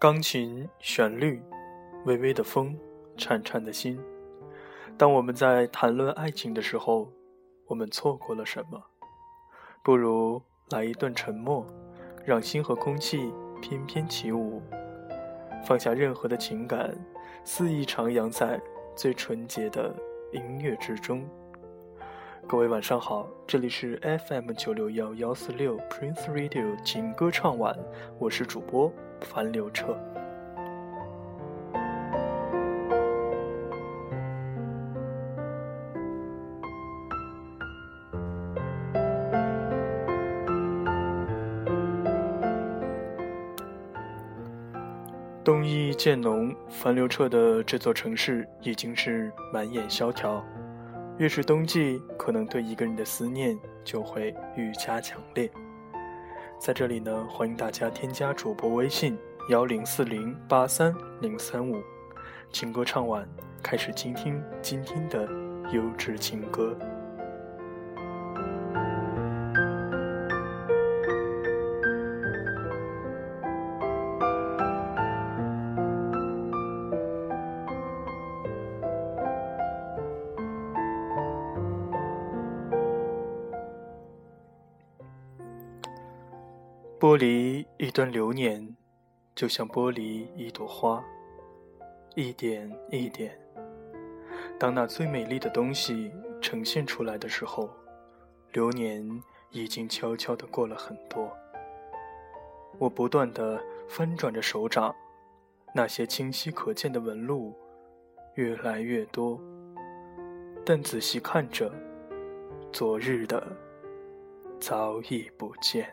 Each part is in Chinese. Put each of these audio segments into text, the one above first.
钢琴旋律，微微的风，颤颤的心。当我们在谈论爱情的时候，我们错过了什么？不如来一段沉默，让心和空气翩翩起舞，放下任何的情感，肆意徜徉在最纯洁的音乐之中。各位晚上好，这里是 FM 九六幺幺四六 Prince Radio 情歌唱晚，我是主播樊刘彻。冬意渐浓，樊刘彻的这座城市已经是满眼萧条。越是冬季，可能对一个人的思念就会愈加强烈。在这里呢，欢迎大家添加主播微信幺零四零八三零三五，情歌唱完，开始倾听今天的优质情歌。剥离一段流年，就像剥离一朵花，一点一点。当那最美丽的东西呈现出来的时候，流年已经悄悄地过了很多。我不断地翻转着手掌，那些清晰可见的纹路越来越多，但仔细看着，昨日的早已不见。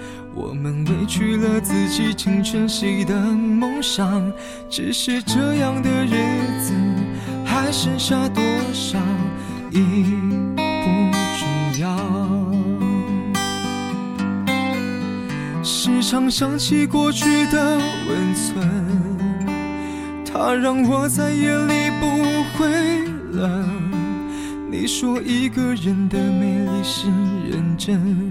我们委屈了自己，成全谁的梦想？只是这样的日子，还剩下多少已不重要。时常想起过去的温存，它让我在夜里不会冷。你说一个人的美丽是认真。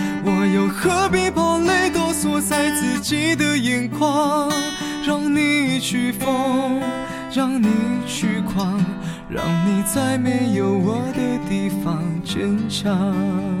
我又何必把泪都锁在自己的眼眶？让你去疯，让你去狂，让你在没有我的地方坚强。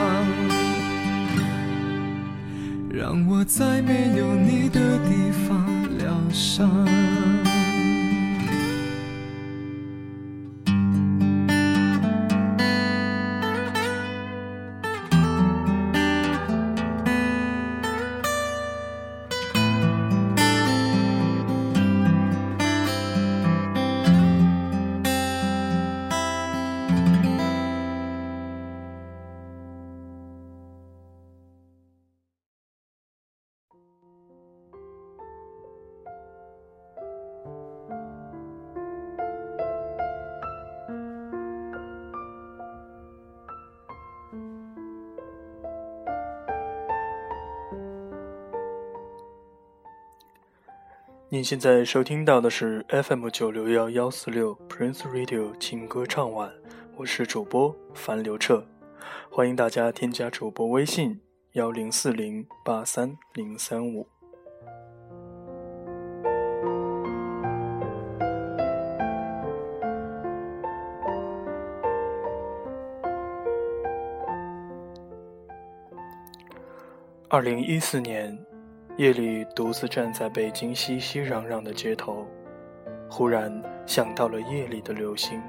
我在没有你的地方疗伤。您现在收听到的是 FM 九六幺幺四六 Prince Radio 情歌唱晚，我是主播樊刘彻，欢迎大家添加主播微信幺零四零八三零三五。二零一四年。夜里独自站在北京熙熙攘攘的街头，忽然想到了夜里的流星。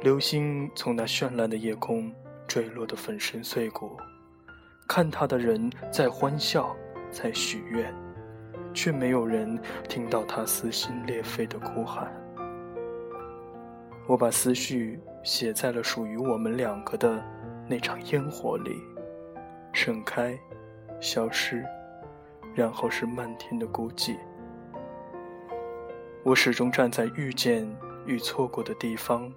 流星从那绚烂的夜空坠落的粉身碎骨，看他的人在欢笑，在许愿，却没有人听到他撕心裂肺的哭喊。我把思绪写在了属于我们两个的那场烟火里，盛开，消失。然后是漫天的孤寂。我始终站在遇见与错过的地方，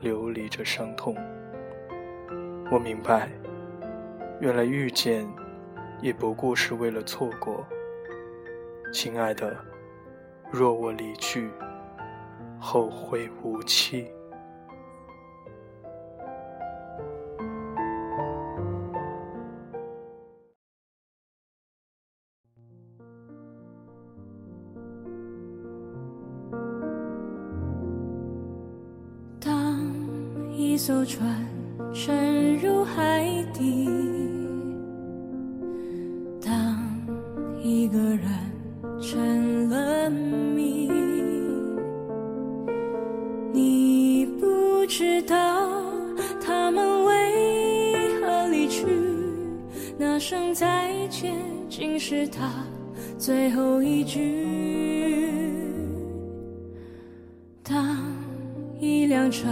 流离着伤痛。我明白，原来遇见也不过是为了错过。亲爱的，若我离去，后会无期。一艘船沉入海底，当一个人成了谜，你不知道他们为何离去，那声再见竟是他最后一句。当一辆车。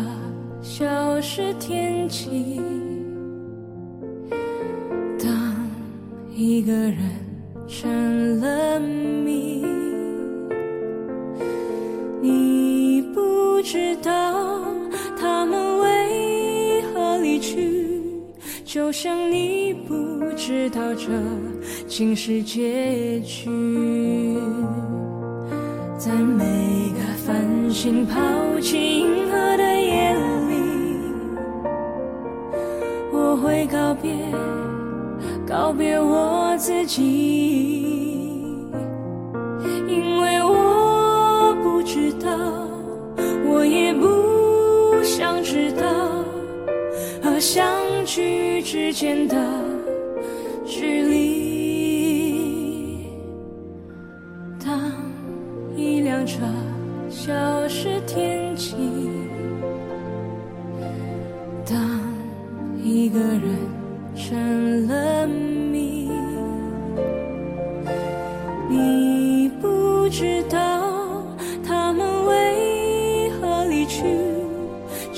消失天际，当一个人成了谜，你不知道他们为何离去，就像你不知道这竟是结局，在每个繁星抛弃会告别，告别我自己，因为我不知道，我也不想知道，和相聚之间的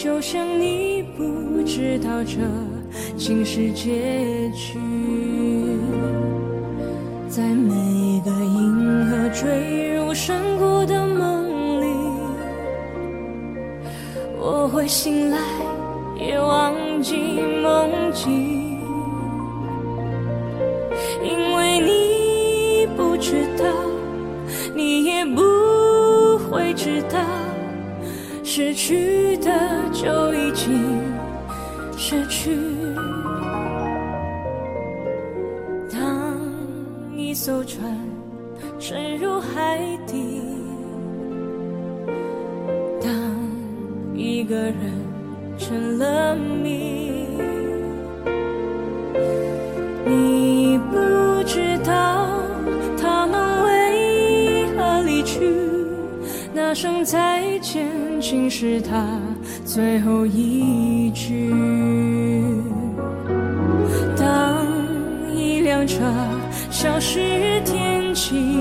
就像你不知道这竟是结局。在每一个银河坠入山谷的梦里，我会醒来。也忘记梦境，因为你不知道，你也不会知道。失去的就已经失去。当一艘船沉入海底，当一个人成了谜，你不知道他们为何离去，那声再见竟是他最后一句。当一辆车消失天际，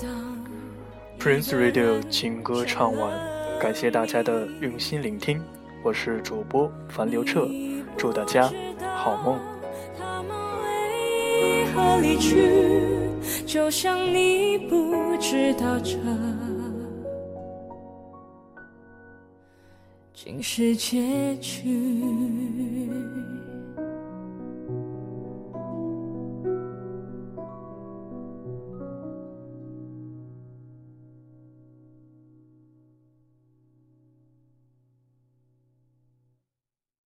当 Prince Radio 情歌唱完，感谢大家的用心聆听，我是主播樊刘彻，祝大家好梦。他们为何离去？就像你不知道这竟是结局。